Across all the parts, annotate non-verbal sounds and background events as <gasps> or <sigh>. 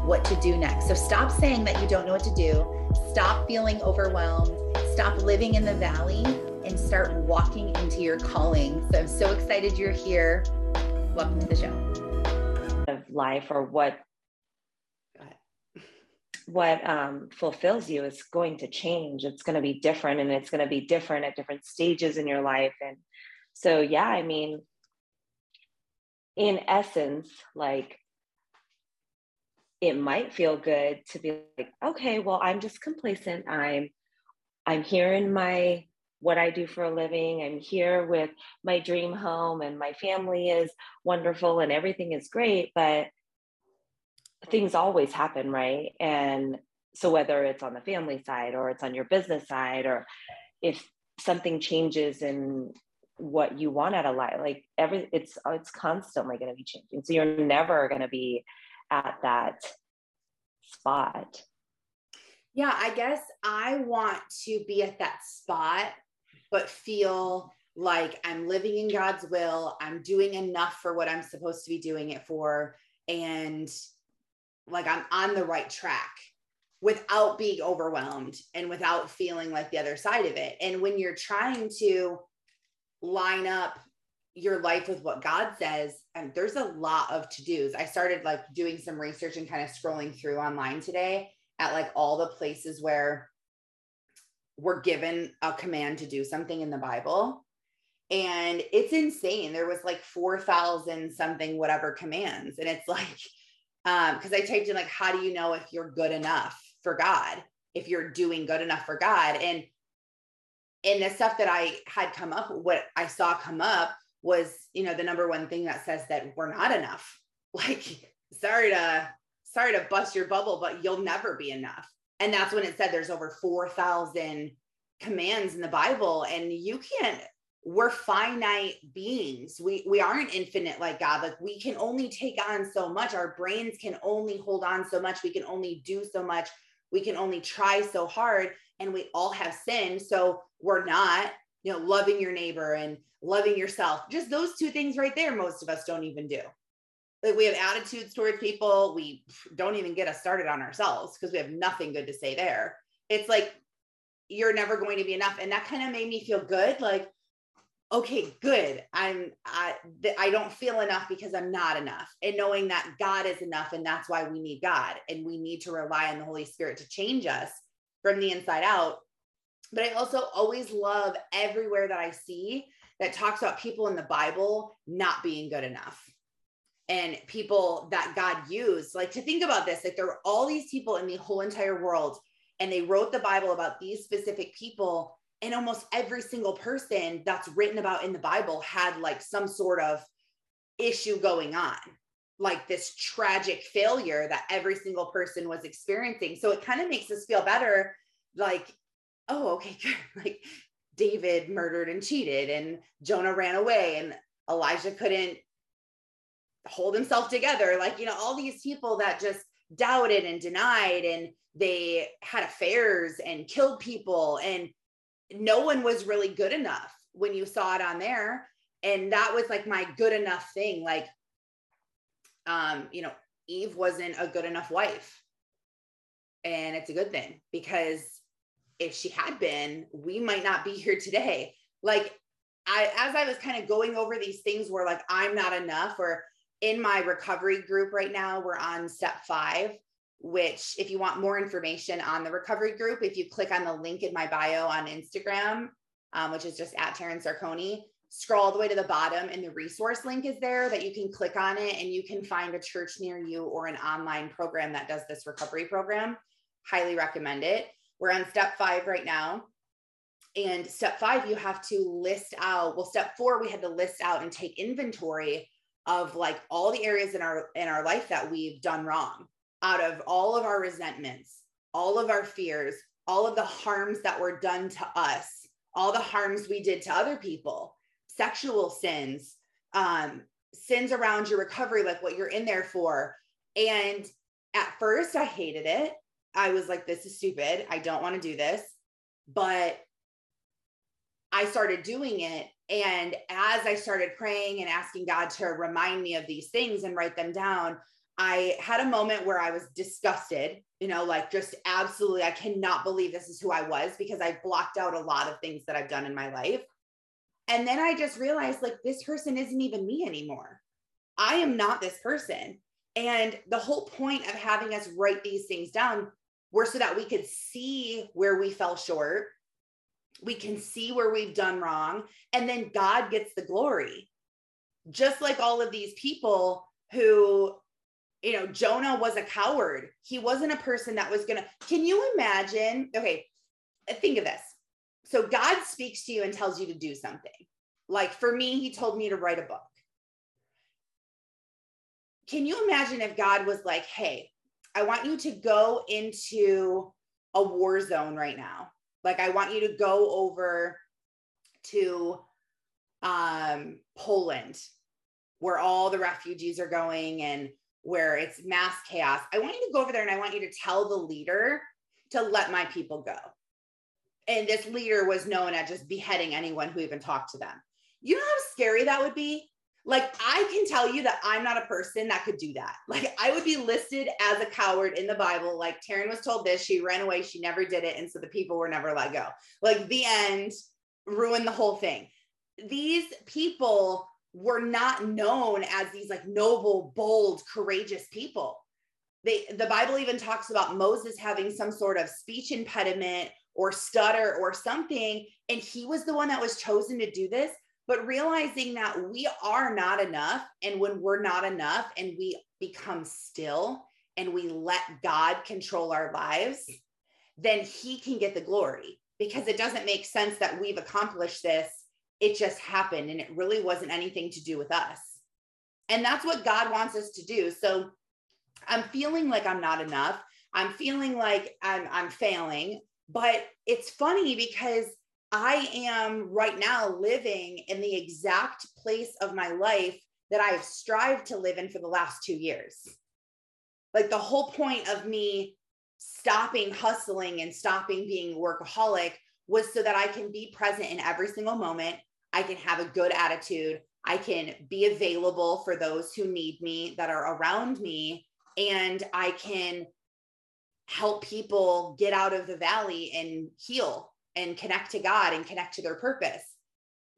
what to do next. So stop saying that you don't know what to do. Stop feeling overwhelmed stop living in the valley and start walking into your calling. So I'm so excited you're here. Welcome to the show. Of life or what what um, fulfills you is going to change. It's going to be different, and it's going to be different at different stages in your life. And so, yeah, I mean, in essence, like it might feel good to be like, okay, well, I'm just complacent. I'm I'm here in my what I do for a living. I'm here with my dream home and my family is wonderful and everything is great, but things always happen, right? And so whether it's on the family side or it's on your business side or if something changes in what you want out of life, like every it's it's constantly going to be changing. So you're never going to be at that spot yeah, I guess I want to be at that spot, but feel like I'm living in God's will. I'm doing enough for what I'm supposed to be doing it for. And like I'm on the right track without being overwhelmed and without feeling like the other side of it. And when you're trying to line up your life with what God says, and there's a lot of to dos. I started like doing some research and kind of scrolling through online today at like all the places where we're given a command to do something in the Bible. And it's insane. There was like 4,000 something, whatever commands. And it's <laughs> like, um, because I typed in like, how do you know if you're good enough for God? If you're doing good enough for God. And and the stuff that I had come up, what I saw come up was, you know, the number one thing that says that we're not enough. <laughs> Like, sorry to sorry to bust your bubble, but you'll never be enough. And that's when it said there's over 4,000 commands in the Bible, and you can't. We're finite beings. We we aren't infinite like God. Like we can only take on so much. Our brains can only hold on so much. We can only do so much. We can only try so hard, and we all have sin. So we're not, you know, loving your neighbor and loving yourself. Just those two things right there. Most of us don't even do. Like we have attitudes towards people. We don't even get us started on ourselves because we have nothing good to say there. It's like you're never going to be enough. And that kind of made me feel good like okay good. I'm i i don't feel enough because i'm not enough. And knowing that god is enough and that's why we need god. And we need to rely on the holy spirit to change us from the inside out but i also always love everywhere that i see that talks about people in the bible not being good enough and people that God used. Like to think about this, like there were all these people in the whole entire world, and they wrote the Bible about these specific people. And almost every single person that's written about in the Bible had like some sort of issue going on, like this tragic failure that every single person was experiencing. So it kind of makes us feel better, like, oh, okay, <laughs> like David murdered and cheated, and Jonah ran away, and Elijah couldn't hold himself together like you know all these people that just doubted and denied and they had affairs and killed people and no one was really good enough when you saw it on there and that was like my good enough thing like um you know eve wasn't a good enough wife and it's a good thing because if she had been we might not be here today like i as i was kind of going over these things where like i'm not enough or in my recovery group right now, we're on step five, which, if you want more information on the recovery group, if you click on the link in my bio on Instagram, um, which is just at Taryn Sarconi, scroll all the way to the bottom, and the resource link is there that you can click on it and you can find a church near you or an online program that does this recovery program. Highly recommend it. We're on step five right now. And step five, you have to list out. Well, step four, we had to list out and take inventory of like all the areas in our in our life that we've done wrong out of all of our resentments all of our fears all of the harms that were done to us, all the harms we did to other people, sexual sins, um, sins around your recovery, like what you're in there for. And at first, I hated it. I was like, this is stupid. I don't want to do this. But I started doing it. And as I started praying and asking God to remind me of these things and write them down, I had a moment where I was disgusted, you know, like just absolutely, I cannot believe this is who I was because I blocked out a lot of things that I've done in my life. And then I just realized like this person isn't even me anymore. I am not this person. And the whole point of having us write these things down were so that we could see where we fell short. We can see where we've done wrong. And then God gets the glory. Just like all of these people who you know, Jonah was a coward. He wasn't a person that was going to. Can you imagine? Okay, think of this. So God speaks to you and tells you to do something. Like for me, he told me to write a book. Can you imagine if God was like, hey, I want you to go into a war zone right now? Like, I want you to go over to um, Poland, where all the refugees are going, and where it's mass chaos. I want you to go over there and I want you to tell the leader to let my people go. And this leader was known at just beheading anyone who even talked to them. You know how scary that would be? Like, I can tell you that I'm not a person that could do that. Like, I would be listed as a coward in the Bible. Like, Taryn was told this, she ran away, she never did it. And so the people were never let go. Like, the end ruined the whole thing. These people were not known as these like noble, bold, courageous people. They, the Bible even talks about Moses having some sort of speech impediment or stutter or something. And he was the one that was chosen to do this. But realizing that we are not enough. And when we're not enough and we become still and we let God control our lives, then he can get the glory because it doesn't make sense that we've accomplished this it just happened and it really wasn't anything to do with us. And that's what God wants us to do. So I'm feeling like I'm not enough. I'm feeling like I'm I'm failing, but it's funny because I am right now living in the exact place of my life that I've strived to live in for the last 2 years. Like the whole point of me stopping hustling and stopping being workaholic was so that I can be present in every single moment I can have a good attitude. I can be available for those who need me that are around me. And I can help people get out of the valley and heal and connect to God and connect to their purpose.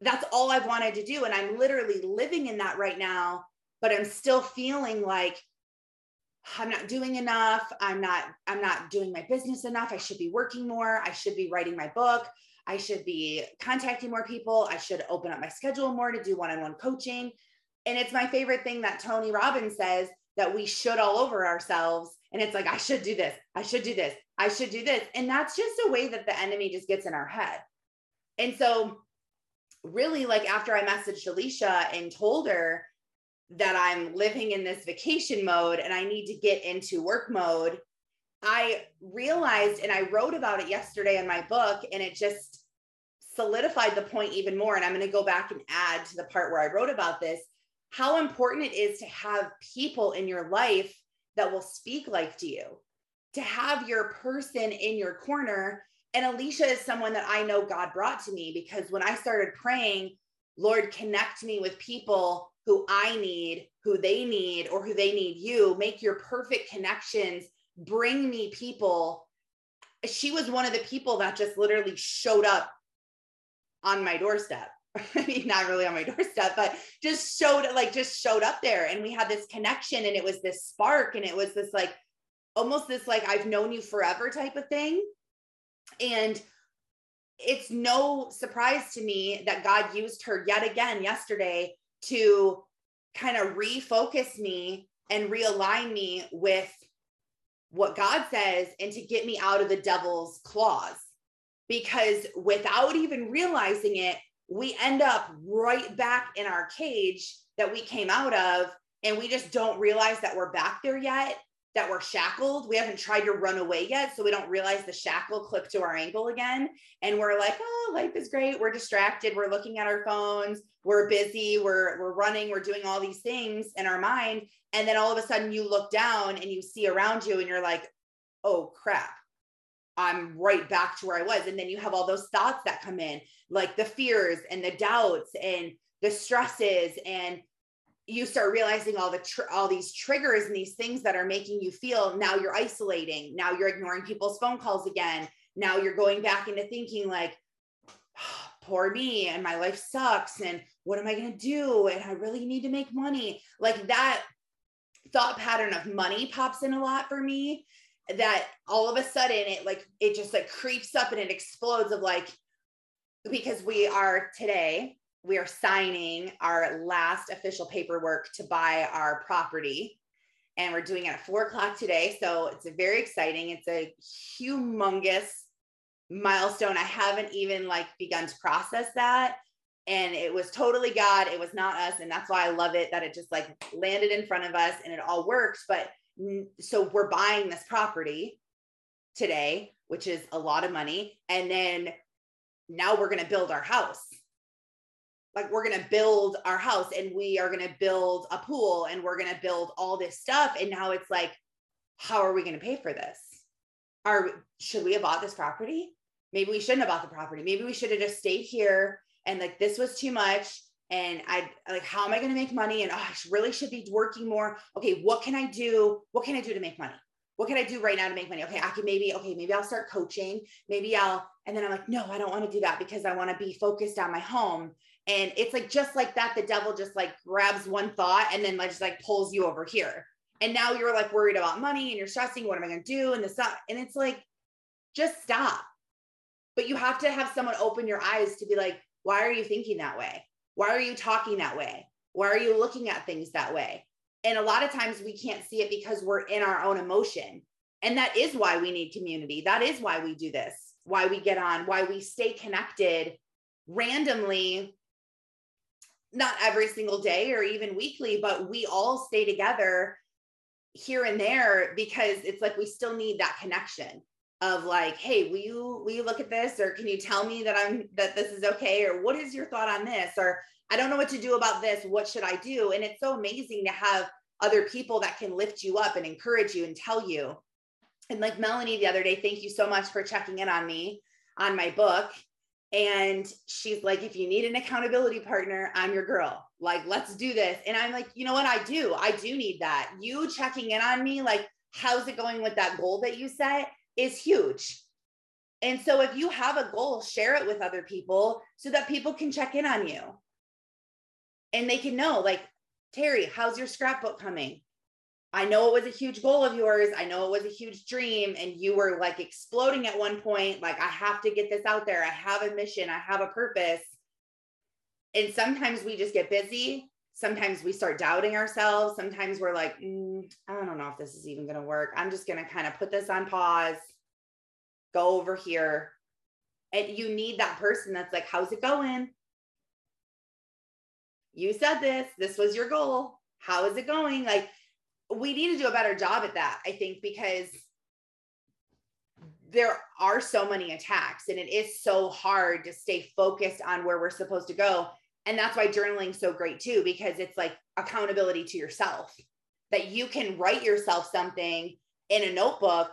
That's all I've wanted to do. And I'm literally living in that right now, but I'm still feeling like I'm not doing enough. I'm not, I'm not doing my business enough. I should be working more. I should be writing my book. I should be contacting more people. I should open up my schedule more to do one on one coaching. And it's my favorite thing that Tony Robbins says that we should all over ourselves. And it's like, I should do this. I should do this. I should do this. And that's just a way that the enemy just gets in our head. And so, really, like after I messaged Alicia and told her that I'm living in this vacation mode and I need to get into work mode, I realized and I wrote about it yesterday in my book, and it just solidified the point even more. And I'm going to go back and add to the part where I wrote about this how important it is to have people in your life that will speak life to you, to have your person in your corner. And Alicia is someone that I know God brought to me because when I started praying, Lord, connect me with people who I need, who they need, or who they need you. Make your perfect connections bring me people. She was one of the people that just literally showed up on my doorstep. <laughs> I mean, not really on my <laughs> doorstep, but just showed like just showed up there. And we had this connection and it was this spark and it was this like almost this like I've known you forever type of thing. And it's no surprise to me that God used her yet again yesterday to kind of refocus me and realign me with what God says and to get me out of the devil's claws. Because without even realizing it, we end up right back in our cage that we came out of. And we just don't realize that we're back there yet. that we're shackled. We haven't tried to run away yet. So we don't realize the shackle clipped to our ankle again. And we're like, oh, life is great. We're distracted. We're looking at our phones. We're busy. We're, we're running. We're doing all these things in our mind. And then all of a sudden you look down and you see around you and you're like, oh crap. I'm right back to where I was. And then you have all those thoughts that come in, like the fears and the doubts and the stresses. And you start realizing all the tr- all these triggers and these things that are making you feel now you're isolating. Now you're ignoring people's phone calls again. Now you're going back into thinking like <sighs> poor me and my life sucks and what am i going to do? And i really need to make money. Like that thought pattern of money pops in a lot for me that all of a sudden it like it just like creeps up and it explodes of like because we are today we are signing our last official paperwork to buy our property. And we're doing it at four o'clock today. So it's very exciting. It's a humongous milestone. I haven't even like begun to process that. And it was totally god. It was not us. And that's why i love it that it just like landed in front of us and it all works. But so we're buying this property today which is a lot of money and then now we're going to build our house. Like we're going to build our house and we are going to build a pool and we're going to build all this stuff and now it's like how are we going to pay for this? Are should we have bought this property? Maybe we shouldn't have bought the property. Maybe we should have just stayed here and like this was too much and i like how am i going to make money and oh, i really should be working more okay what can i do what can i do to make money what can I do right now to make money? Okay, I can maybe, okay, maybe I'll start coaching. Maybe I'll, and then I'm like, no, I don't want to do that because I want to be focused on my home. And it's like just like that, the devil just like grabs one thought and then like just like pulls you over here. And now you're like worried about money and you're stressing, what am I gonna do? And this and it's like, just stop. But you have to have someone open your eyes to be like, why are you thinking that way? Why are you talking that way? Why are you looking at things that way? And a lot of times we can't see it because we're in our own emotion. And that is why we need community. That is why we do this, why we get on, why we stay connected randomly not every single day or even weekly, but we all stay together here and there because it's like we still need that connection of like, hey, will you will you look at this or can you tell me that I'm that this is okay or what is your thought on this or I don't know what to do about this, what should I do? And it's so amazing to have other people that can lift you up and encourage you and tell you. And like Melanie the other day, thank you so much for checking in on me on my book and she's like, if you need an accountability partner, I'm your girl. Like, let's do this. And I'm like, you know what? I do. I do need that. You checking in on me, like, how's it going with that goal that you set is huge. And so if you have a goal, share it with other people so that people can check in on you and they can know, like, Terry, how's your scrapbook coming? I know it was a huge goal of yours. I know it was a huge dream, and you were like exploding at one point. Like, I have to get this out there. I have a mission, I have a purpose. And sometimes we just get busy. Sometimes we start doubting ourselves. Sometimes we're like, mm, I don't know if this is even going to work. I'm just going to kind of put this on pause, go over here. And you need that person that's like, How's it going? You said this. This was your goal. How is it going? Like, we need to do a better job at that, I think, because there are so many attacks and it is so hard to stay focused on where we're supposed to go. And that's why journaling so great too, because it's like accountability to yourself that you can write yourself something in a notebook.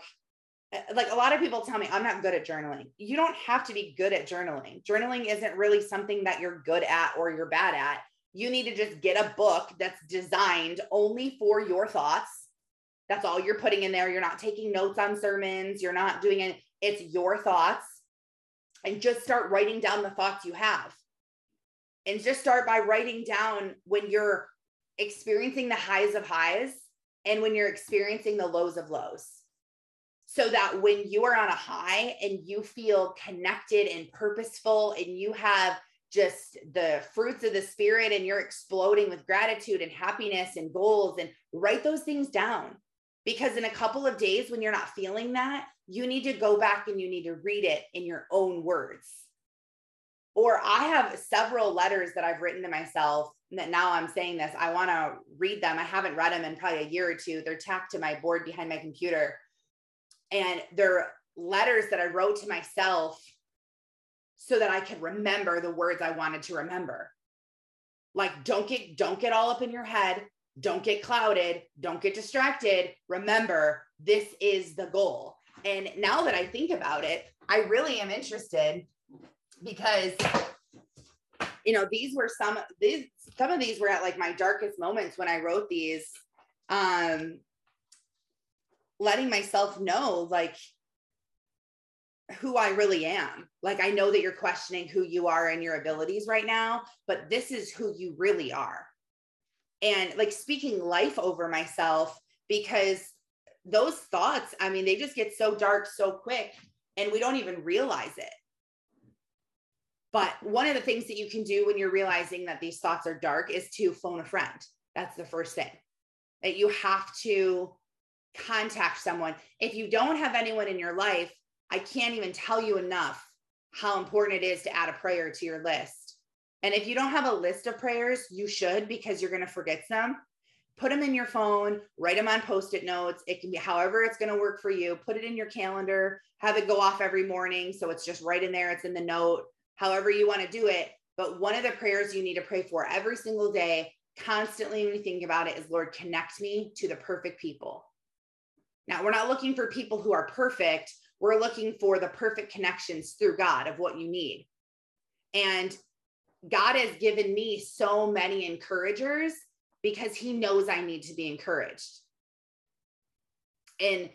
Uh, like a lot of people tell me, I'm not good at journaling. You don't have to be good at journaling. Journaling isn't really something that you're good at or you're bad at you need to just get a book that's designed only for your thoughts. That's all you're putting in there. You're not taking notes on sermons. You're not doing it. It's your thoughts. And just start writing down the thoughts you have. And just start by writing down when you're experiencing the highs of highs and when you're experiencing the lows of lows. So that when you are on a high and you feel connected and purposeful and you have just the fruits of the spirit and you're exploding with gratitude and happiness and goals and write those things down because in a couple of days when you're not feeling that you need to go back and you need to read it in your own words or i have several letters that i've written to myself that now I'm saying this, I want to read them. I haven't read them in probably a year or two. They're tacked to my board behind my computer. And they're letters that I wrote to myself so that I could remember the words I wanted to remember. Like don't get don't get all up in your head, don't get clouded, don't get distracted. Remember, this is the goal. And now that I think about it, I really am interested because you know these were some these some of these were at like my darkest moments when I wrote these um letting myself know like who I really am. Like I know that you're questioning who you are and your abilities right now, but this is who you really are. And like speaking life over myself because those thoughts, I mean, they just get so dark so quick and we don't even realize it. But one of the things that you can do when you're realizing that these thoughts are dark is to phone a friend. That's the first thing that you have to contact someone. If you don't have anyone in your life, I can't even tell you enough how important it is to add a prayer to your list. And if you don't have a list of prayers, you should because you're going to forget some. Put them in your phone, write them on post it notes. It can be however it's going to work for you. Put it in your calendar, have it go off every morning. So it's just right in there, it's in the note, however you want to do it. But one of the prayers you need to pray for every single day, constantly when you think about it, is Lord, connect me to the perfect people. Now, we're not looking for people who are perfect. We're looking for the perfect connections through God of what you need. And God has given me so many encouragers because he knows I need to be encouraged. And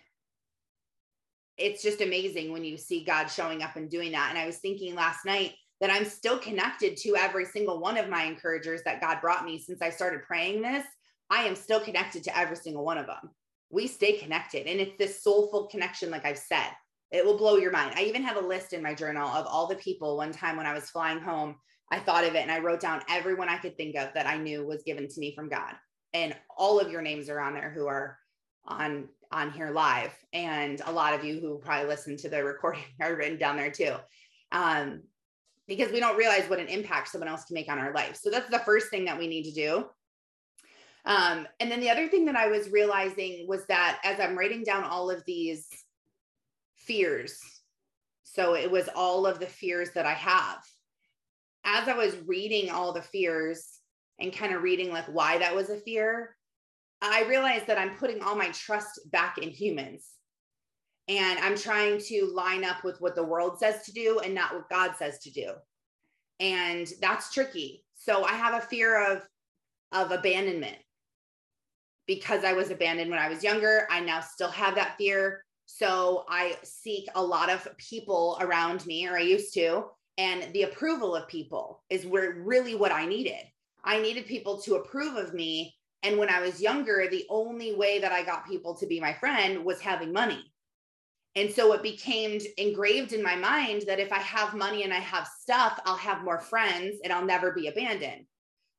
it's just amazing when you see God showing up and doing that. And I was thinking last night that I'm still connected to every single one of my encouragers that God brought me since I started praying this. I am still connected to every single one of them. We stay connected. And it's this soulful connection, like I've said. It will blow your mind. I even have a list in my journal of all the people one time when I was flying home I thought of it and I wrote down everyone I could think of that I knew was given to me from God. And all of your names are on there who are on on here live. And a lot of you who probably listen to the recording <laughs> are written down there too. Um, because we don't realize what an impact someone else can make on our life. So that's the first thing that we need to do. Um, and then the other thing that i was realizing was that as i'm writing down all of these fears so it was all of the fears that i have. As I was reading all the fears and kind of reading like why that was a fear, I realize that I'm putting all my trust back in humans. And I'm trying to line up with what the world says to do and not what God says to do. And that's tricky. So I have a fear of of abandonment because I was abandoned when I was younger. I now still have that fear. So I seek a lot of people around me, or I used to, and the approval of people is where really what I needed. I needed people to approve of me. And when I was younger, the only way that I got people to be my friend was having money. And so it became engraved in my mind that if I have money and I have stuff, I'll have more friends and I'll never be abandoned.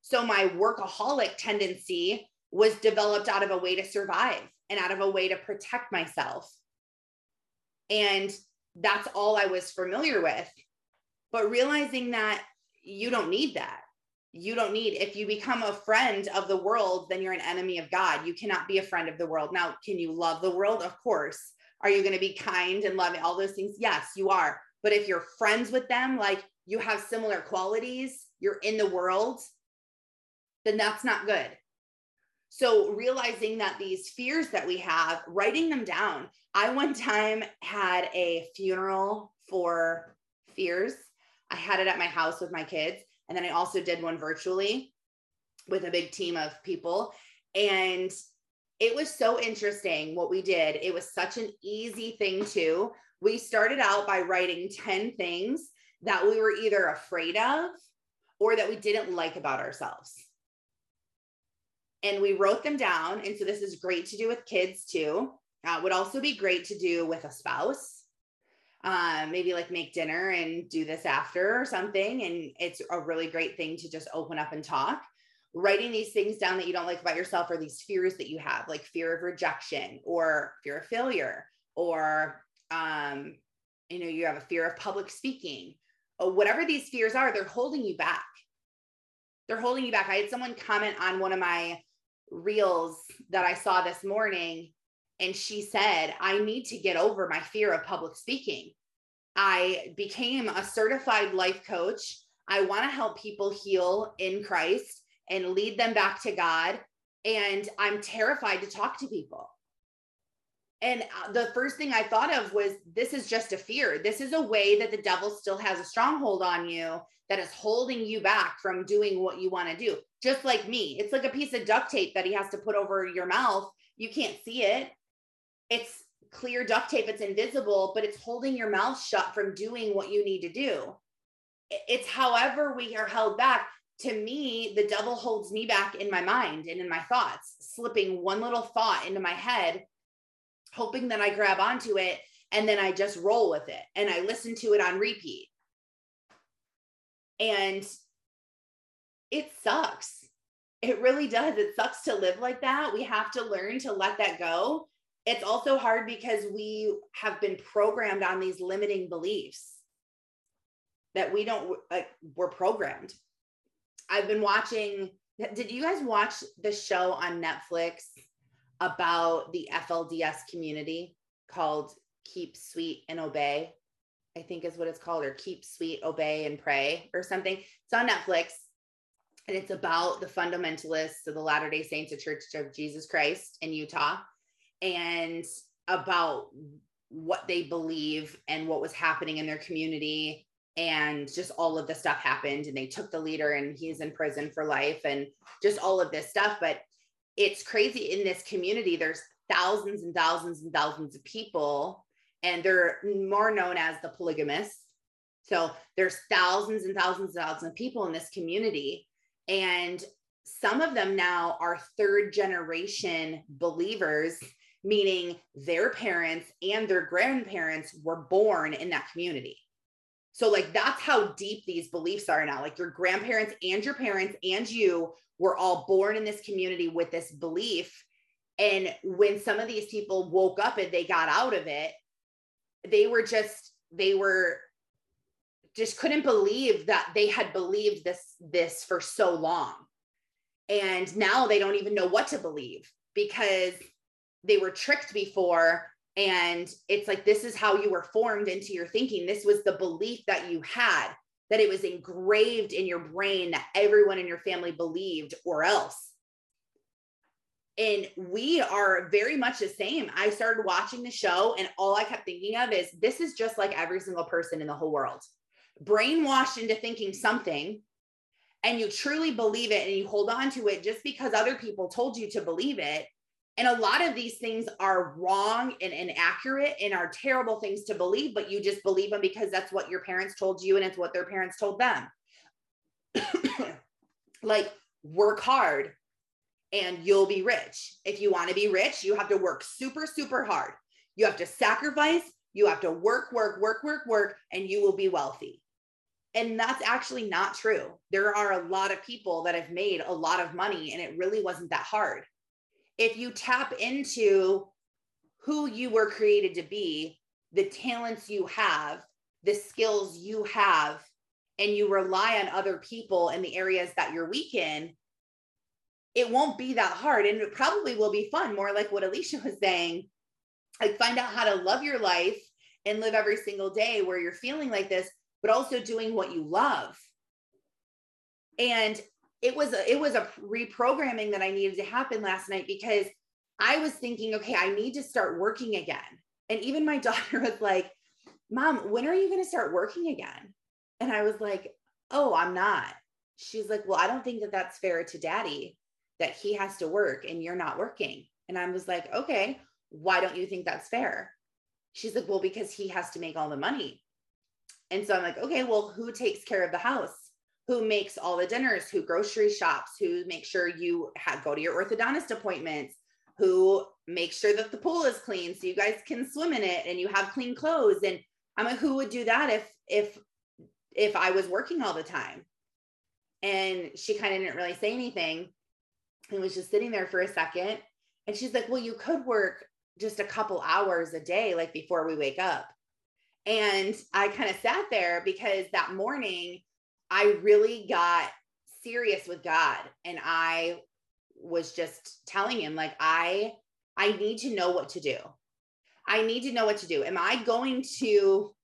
So my workaholic tendency was developed out of a way to survive and out of a way to protect myself. And that's all I was familiar with but realizing that you don't need that you don't need if you become a friend of the world then you're an enemy of god. You cannot be a friend of the world. Now can you love the world? Of course. Are you going to be kind and loving all those things? Yes you are. But if you're friends with them like you have similar qualities you're in the world then that's not good. So realizing that these fears that we have writing them down. I one time had a funeral for fears. I had it at my house with my kids. And then I also did one virtually with a big team of people. And it was so interesting what we did. It was such an easy thing, too. We started out by writing 10 things that we were either afraid of or that we didn't like about ourselves. And we wrote them down. And so this is great to do with kids too. Uh, would also be great to do with a spouse um, maybe like make dinner and do this after or something. And it's a really great thing to just open up and talk. Writing these things down that you don't like about yourself or these fears that you have, like fear of rejection or fear of failure, or um, you know, you have a fear of public speaking, or whatever these fears are, they're holding you back. they're holding you back. I had someone comment on one of my reels that I saw this morning, and she said, I need to get over my fear of public speaking. I became a certified life coach. I want to help people heal in Christ and lead them back to God. And I'm terrified to talk to people. And uh, the first thing I thought of was this is just a fear. This is a way that the devil still has a stronghold on you that is holding you back from doing what you want to do. Just like me, it's like a piece of duct tape that he has to put over your mouth. You can't see it. It's clear duct tape, it's invisible, but it's holding your mouth shut from doing what you need to do. It's however we are held back. To me, the devil holds me back in my mind and in my thoughts, slipping one little thought into my head hoping that I grab onto it and then I just roll with it and I listen to it on repeat. And it sucks. It really does. It sucks to live like that. We have to learn to let that go. It's also hard because we have been programmed on these limiting beliefs that we don't like we're programmed. I've been watching did you guys watch the show on Netflix about the FLDS community called Keep Sweet and Obey. I think is what it's called, or Keep Sweet, Obey, and Pray, or something. It's on Netflix. And it's about the fundamentalists of the Latter day Saints of Church of Jesus Christ in Utah and about what they believe and what was happening in their community. And just all of the stuff happened. And they took the leader, and he's in prison for life, and just all of this stuff. But it's crazy in this community. There's thousands and thousands and thousands of people, and they're more known as the polygamists. So there's thousands and thousands and thousands of people in this community. And some of them now are third generation believers, meaning their parents and their grandparents were born in that community. So, like, that's how deep these beliefs are now. Like, your grandparents and your parents and you were all born in this community with this belief. And when some of these people woke up and they got out of it, they were just, they were just couldn't believe that they had believed this this for so long and now they don't even know what to believe because they were tricked before and it's like this is how you were formed into your thinking this was the belief that you had that it was engraved in your brain that everyone in your family believed or else. And we are very much the same. I started watching the show, and all I kept thinking of is this is just like every single person in the whole world, brainwashed into thinking something, and you truly believe it and you hold on to it just because other people told you to believe it. And a lot of these things are wrong and inaccurate and are terrible things to believe, but you just believe them because that's what your parents told you and it's what their parents told them. <clears throat> like, work hard and you'll be rich. If you want to be rich, you have to work super, super hard. You have to sacrifice, you have to work, work, work, work, work, and you will be wealthy. And that's actually not true. There are a lot of people that have made a lot of money and it really wasn't that hard if you tap into who you were created to be, the talents you have, the skills you have, and you rely on other people in the areas that you're weak in, it won't be that hard. And it probably will be fun, more like what Alicia was saying. Like, find out how to love your life and live every single day where you're feeling like this, but also doing what you love. And it was a, it was a reprogramming that I needed to happen last night because I was thinking, okay, I need to start working again. And even my <laughs> daughter was like, "Mom, when are you going to start working again?" And I was like, "Oh, I'm not." She's like, "Well, I don't think that that's fair to Daddy that he has to work and you're not working." And I was like, "Okay, why don't you think that's fair?" She's like, "Well, because he has to make all the money." And so I'm like, "Okay, well, who takes care of the house?" Who makes all the dinners, who grocery shops, who makes sure you have, go to your orthodontist appointments, who makes sure that the pool is clean so you guys can swim in it and you have clean clothes. And I'm like, who would do that if if if I was working all the time? And she kind of didn't really say anything and was just sitting there for a second. And she's like, Well, you could work just a couple hours a day, like before we wake up. And I kind of sat there because that morning I really got serious with God and I was just telling him like I I need to know what to do. I need to know what to do. Am I going to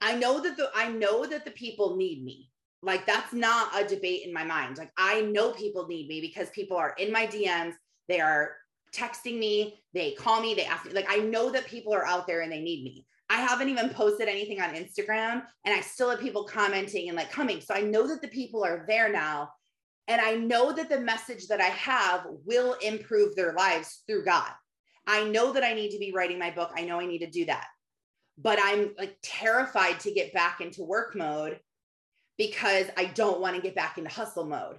I know that the I know that the people need me. Like that's not a debate in my mind. Like I know people need me because people are in my DMs, they are texting me, they call me, they ask me. Like I know that people are out there and they need me. I haven't even posted anything on Instagram and I still have people commenting and like coming. So I know that the people are there now. And I know that the message that I have will improve their lives through God. I know that I need to be writing my book. I know I need to do that. But I'm like terrified to get back into work mode because I don't want to get back into hustle mode.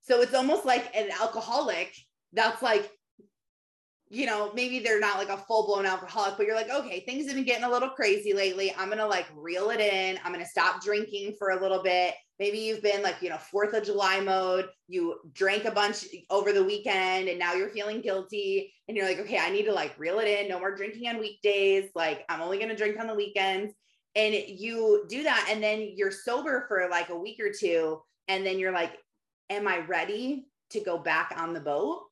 So it's almost like an alcoholic that's like, you know, maybe they're not like a full blown alcoholic, but you're like, okay, things have been getting a little crazy lately. I'm going to like reel it in. I'm going to stop drinking for a little bit. Maybe you've been like, you know, 4th of July mode. You drank a bunch over the weekend and now you're feeling guilty. And you're like, okay, I need to like reel it in. No more drinking on weekdays. Like, I'm only going to drink on the weekends. And you do that. And then you're sober for like a week or two. And then you're like, am I ready to go back on the boat?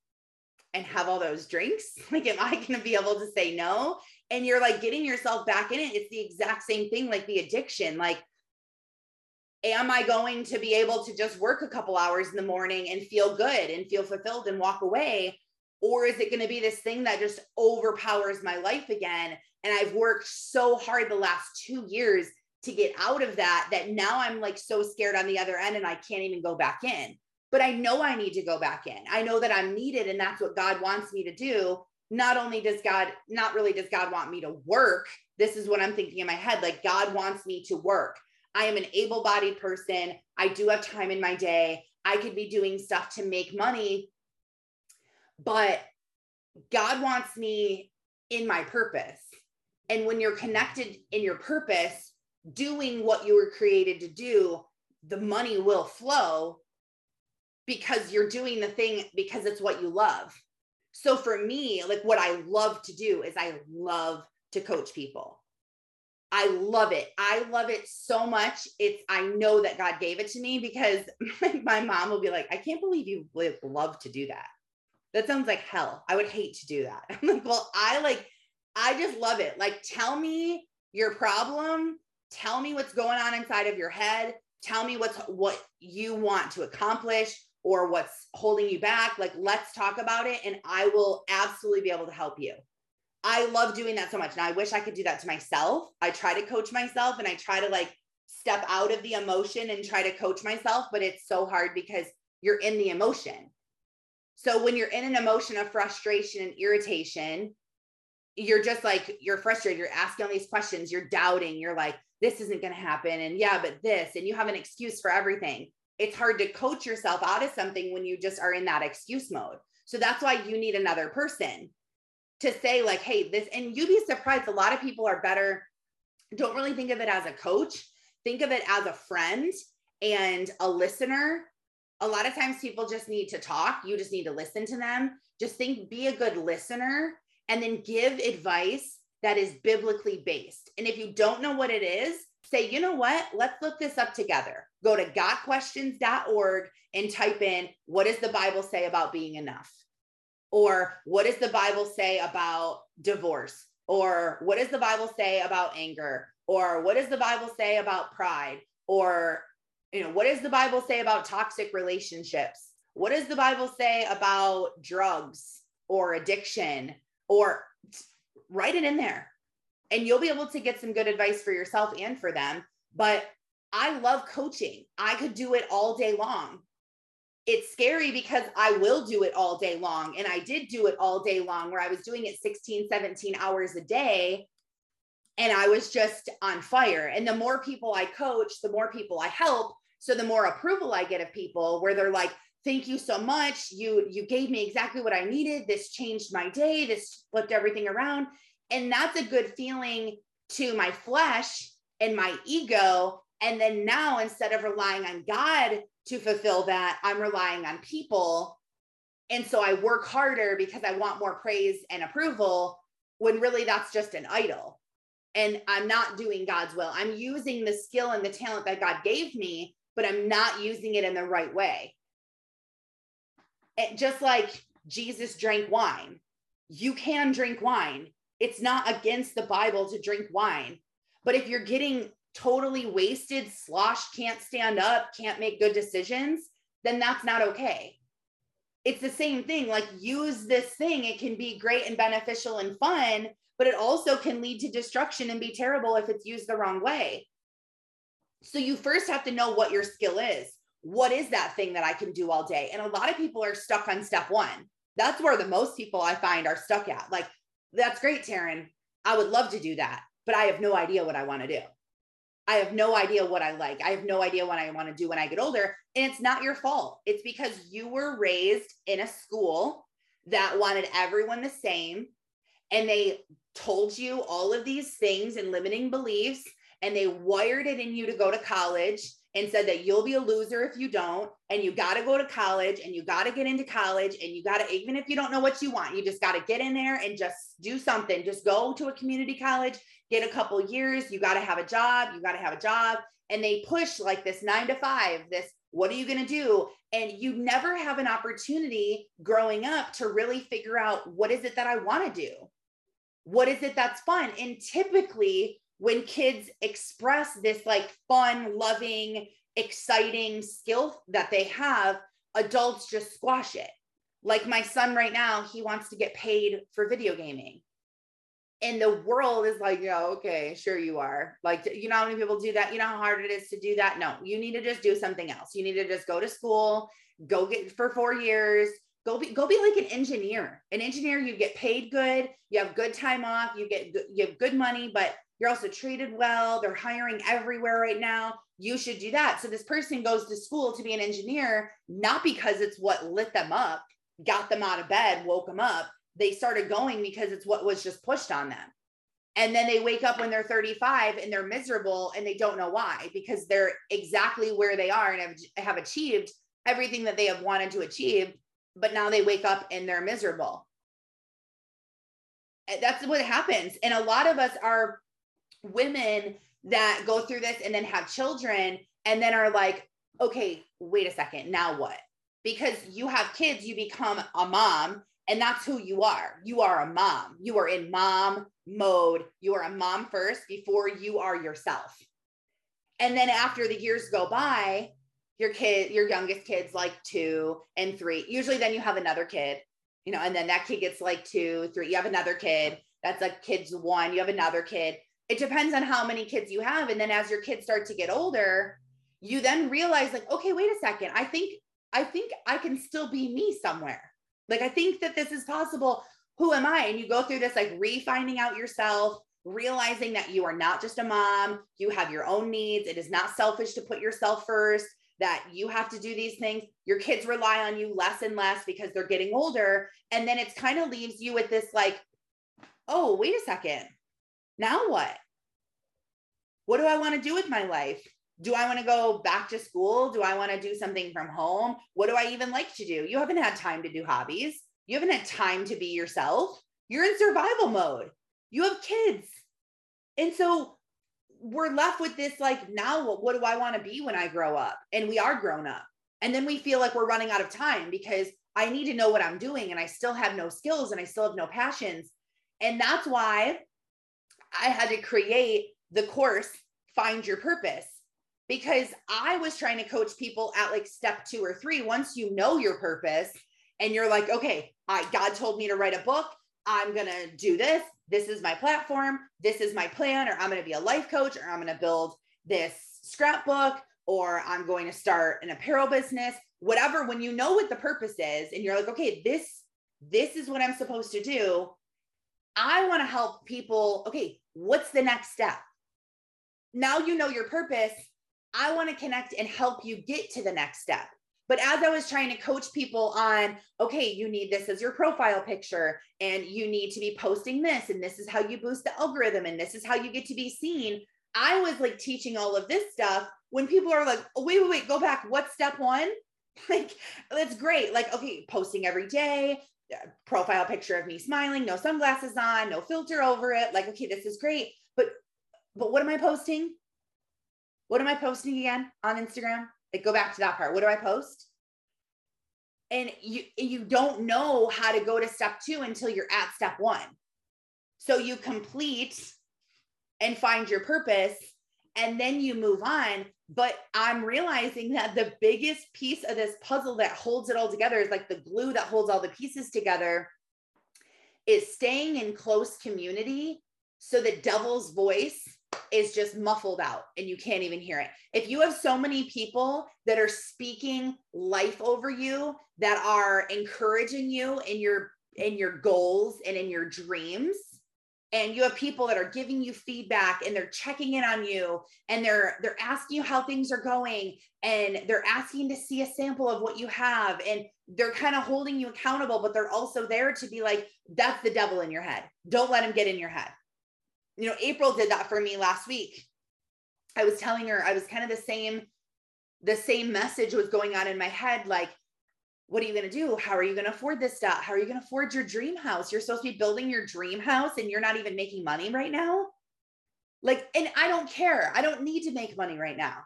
And have all those drinks? <laughs> Like, am I going to be able to say no? And you're like getting yourself back in it. It's the exact same thing, like the addiction. Like, am I going to be able to just work a couple hours in the morning and feel good and feel fulfilled and walk away? Or is it going to be this thing that just overpowers my life again? And I've worked so hard the last two years to get out of that, that now I'm like so scared on the other end and I can't even go back in but I know I need to go back in. I know that I'm needed and that's what God wants me to do. Not only does God, not really does God want me to work. This is what I'm thinking in my head. Like God wants me to work. I am an able bodied person. I do have time in my day. I could be doing stuff to make money, but God wants me in my purpose. And when you're connected in your purpose, doing what you were created to do, the money will flow because you're doing the thing because it's what you love. So for me, like what I love to do is I love to coach people. I love it. I love it so much. It's I know that God gave it to me because <laughs> my, mom will be like, I can't believe you love to do that. That sounds like hell. I would hate to do that. <laughs> I'm like, well, I like, I just love it. Like, tell me your problem. Tell me what's going on inside of your head. Tell me what's what you want to accomplish or what's holding you back. Like, let's talk about it and I will absolutely be able to help you. I love doing that so much. Now, I wish I could do that to myself. I try to coach myself and I try to like step out of the emotion and try to coach myself, but it's so hard because you're in the emotion. So, when you're in an emotion of frustration and irritation, you're just like, you're frustrated. You're asking all these questions. You're doubting. You're like, this isn't going to happen. And yeah, but this, and you have an excuse for everything it's hard to coach yourself out of something when you just are in that excuse mode. So that's why you need another person to say, like, hey, this, and you'd be surprised. A lot of people are better, don't really think of it as a coach, think of it as a friend and a listener. A lot of times people just need to talk. You just need to listen to them. Just think, be a good listener and then give advice that is biblically based. And if you don't know what it is, say, you know what? Let's look this up together. Go to gotquestions.org and type in what does the Bible say about being enough? Or what does the Bible say about divorce? Or what does the Bible say about anger? Or what does the Bible say about pride? Or, you know, what does the Bible say about toxic relationships? What does the Bible say about drugs or addiction? Or write it in there and you'll be able to get some good advice for yourself and for them. But I love coaching. I could do it all day long. It's scary because I will do it all day long. And I did do it all day long where I was doing it 16, 17 hours a day. And I was just on fire. And the more people I coach, the more people I help. So the more approval I get of people where they're like, thank you so much. You you gave me exactly what I needed. This changed my day. This flipped everything around. And that's a good feeling to my flesh and my ego. And then now, instead of relying on God to fulfill that, I'm relying on people. And so I work harder because I want more praise and approval when really that's just an idol. And I'm not doing God's will. I'm using the skill and the talent that God gave me, but I'm not using it in the right way. it, just like Jesus drank wine. You can drink wine. It's not against the Bible to drink wine. But if you're getting totally wasted, sloshed, can't stand up, can't make good decisions, then that's not okay. It's the same thing. Like, use this thing. It can be great and beneficial and fun, but it also can lead to destruction and be terrible if it's used the wrong way. So, you first have to know what your skill is. What is that thing that I can do all day? And a lot of people are stuck on step one. That's where the most people I find are stuck at. Like, that's great, Taryn. I would love to do that, but I have no idea what I want to do. I have no idea what I like. I have no idea what I want to do when I get older. And it's not your fault. It's because you were raised in a school that wanted everyone the same. And they told you all of these things and limiting beliefs. And they wired it in you to go to college and said that you'll be a loser if you don't and you got to go to college and you got to get into college and you got to even if you don't know what you want you just got to get in there and just do something. Just go to a community college get a couple years you got to have a job you got to have a job. And they push like this 9 to 5 this what are you going to do? And you never have an opportunity growing up to really figure out what is it that I want to do? What is it that's fun? And typically when kids express this like fun, loving, exciting skill that they have, adults just squash it. Like my son right now, he wants to get paid for video gaming. And the world is like, yeah, okay, sure you are. Like, you know how many people do that? You know how hard it is to do that? No, you need to just do something else. You need to just go to school, go get for four years, go be go be like an engineer. An engineer, you get paid good, you have good time off, you get you have good money, but you're also treated well. They're hiring everywhere right now. You should do that. So this person goes to school to be an engineer, not because it's what lit them up, got them out of bed, woke them up. They started going because it's what was just pushed on them. And then they wake up when they're 35 and they're miserable and they don't know why because they're exactly where they are and have, have achieved everything that they have wanted to achieve. But now they wake up and they're miserable. That's what happens. And a lot of us are women that go through this and then have children and then are like, okay, wait a second, now what? Because you have kids, you become a mom, and that's who you are. You are a mom. You are in mom mode. You are a mom first before you are yourself. And then after the years go by, your kid, your youngest kid's like two and three. Usually, then you have another kid, you know, and then that kid gets like two, three. You have another kid. That's like kids one. You have another kid it depends on how many kids you have. And then as your kids start to get older, you then realize, like, okay, wait a second. I think, I think I can still be me somewhere. Like, I think that this is possible. Who am I? And you go through this, like, refining out yourself, realizing that you are not just a mom, you have your own needs. It is not selfish to put yourself first, that you have to do these things. Your kids rely on you less and less because they're getting older. And then it's kind of leaves you with this, like, oh, wait a second now what? What do I want to do with my life? Do I want to go back to school? Do I want to do something from home? What do I even like to do? You haven't had time to do hobbies. You haven't had time to be yourself. You're in survival mode. You have kids. And so we're left with this like, now what, what do I want to be when I grow up? And we are grown up. And then we feel like we're running out of time because I need to know what I'm doing and I still have no skills and I still have no passions. And that's why I had to create the course, Find Your Purpose, because I was trying to coach people at like step two or three. Once you know your purpose and you're like, okay, I, God told me to write a book. I'm going to do this. This is my platform. This is my plan, or I'm going to be a life coach, or I'm going to build this scrapbook, or I'm going to start an apparel business, whatever. When you know what the purpose is and you're like, okay, this, this is what I'm supposed to do. I want to help people. Okay, what's the next step? Now you know your purpose. I want to connect and help you get to the next step. But as I was trying to coach people on, okay, you need this as your profile picture, and you need to be posting this, and this is how you boost the algorithm, and this is how you get to be seen. I was like teaching all of this stuff when people are like, oh, wait, wait, wait, go back. What's step one? <laughs> Like, that's great. Like, okay, posting every day, Uh, profile picture of me smiling, no sunglasses on, no filter over it. Like, okay, this is great. But but what am I posting? What am I posting again on Instagram? Like go back to that part. What do I post? and you you don't know how to go to step 2 until you're at step 1 so you complete and find your purpose and then you move on but i'm realizing that the biggest piece of this puzzle that holds it all together is like the glue that holds all the pieces together is staying in close community so the devil's voice is just muffled out and you can't even hear it. If you have so many people that are speaking life over you, that are encouraging you in your in your goals and in your dreams, and you have people that are giving you feedback and they're checking in on you and they're they're asking you how things are going and they're asking to see a sample of what you have and they're kind of holding you accountable but they're also there to be like that's the devil in your head don't let him get in your head you know, April did that for me last week. I was telling her I was kind of the same, the same message was going on in my head. Like, what are you going to do? How are you going to afford this stuff? How are you going to afford your dream house? You're supposed to be building your dream house and you're not even making money right now. Like, and I don't care. I don't need to make money right now.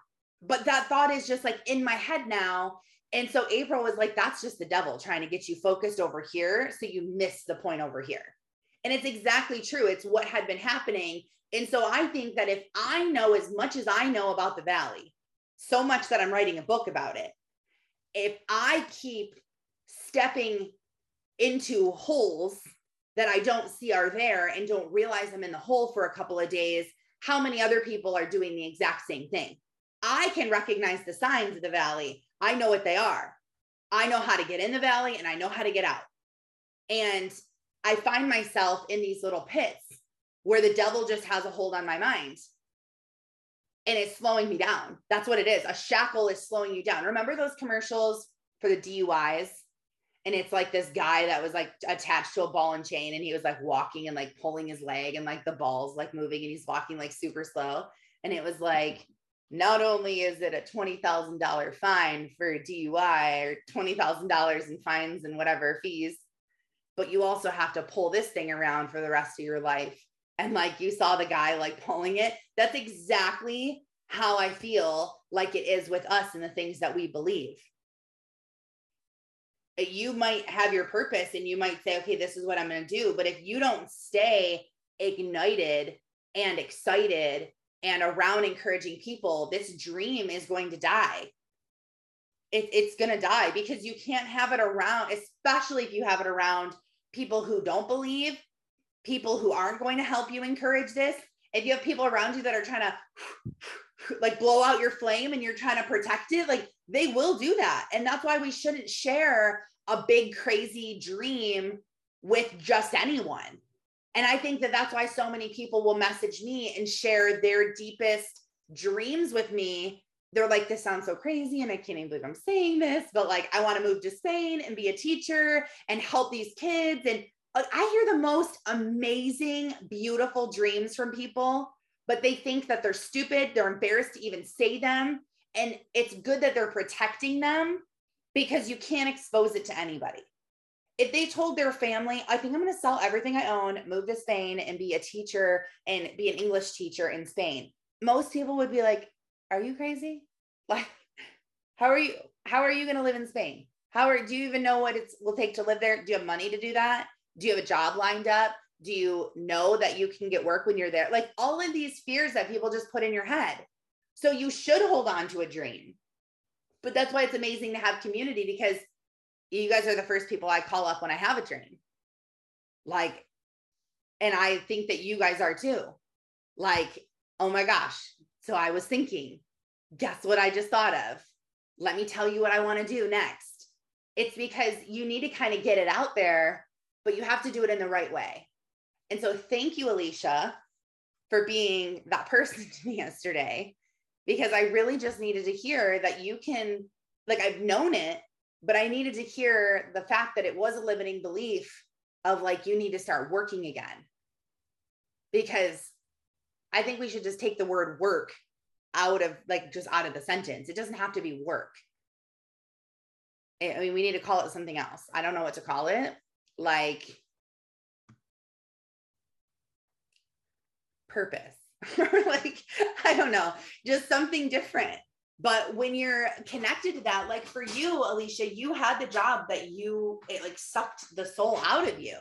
But that thought is just like in my head now. And so April was like, that's just the devil trying to get you focused over here. So you miss the point over here. And it's exactly true. It's what had been happening. And so I think that if I know as much as I know about the valley, so much that I'm writing a book about it, if I keep stepping into holes that I don't see are there and don't realize I'm in the hole for a couple of days, how many other people are doing the exact same thing? I can recognize the signs of the valley. I know what they are. I know how to get in the valley and I know how to get out. And I find myself in these little pits where the devil just has a hold on my mind and it's slowing me down. That's what it is. A shackle is slowing you down. Remember those commercials for the DUIs? And it's like this guy that was like attached to a ball and chain and he was like walking and like pulling his leg and like the ball's like moving and he's walking like super slow. And it was like, not only is it a $20,000 fine for a DUI or $20,000 in fines and whatever fees, but you also have to pull this thing around for the rest of your life. And like you saw the guy like pulling it, that's exactly how I feel like it is with us and the things that we believe. Uh, you might have your purpose and you might say, okay, this is what I'm going to do. But if you don't stay ignited and excited and around encouraging people, this dream is going to die. It, it's going to die because you can't have it around, especially if you have it around people who don't believe, people who aren't going to help you encourage this. If you have people around you that are trying to <sighs> like blow out your flame and you're trying to protect it, like they will do that. And that's why we shouldn't share a big, crazy dream with just anyone. And I think that that's why so many people will message me and share their deepest dreams with me they're like, this sounds so crazy. And I can't even believe I'm saying this, but like, I want to move to Spain and be a teacher and help these kids. And Uh, I hear the most amazing, beautiful dreams from people, but they think that they're stupid. They're embarrassed to even say them. And it's good that they're protecting them because you can't expose it to anybody. If they told their family, I think I'm going to sell everything I own, move to Spain and be a teacher and be an English teacher in Spain, most people would be like, are you crazy? <laughs> Like, how are you? How are you going to live in Spain? How are? Do you even know what it will take to live there? Do you have money to do that? Do you have a job lined up? Do you know that you can get work when you're there? Like all of these fears that people just put in your head. So you should hold on to a dream. But that's why it's amazing to have community because you guys are the first people I call up when I have a dream. Like, and I think that you guys are too. Like, oh my gosh, so I was thinking, guess what I just thought of? Let me tell you what I want to do next. It's because you need to kind of get it out there, but you have to do it in the right way. And so thank you, Alicia, for being that person <laughs> to me yesterday, because I really just needed to hear that you can, like, I've known it, but I needed to hear the fact that it was a limiting belief of like, you need to start working again. Because I think we should just take the word work out of like just out of the sentence. It doesn't have to be work. I mean, we need to call it something else. I don't know what to call it. Like purpose. <laughs> Or like, I don't know, just something different. but when you're connected to that, like for you, Alicia, you had the job that you, it like sucked the soul out of you.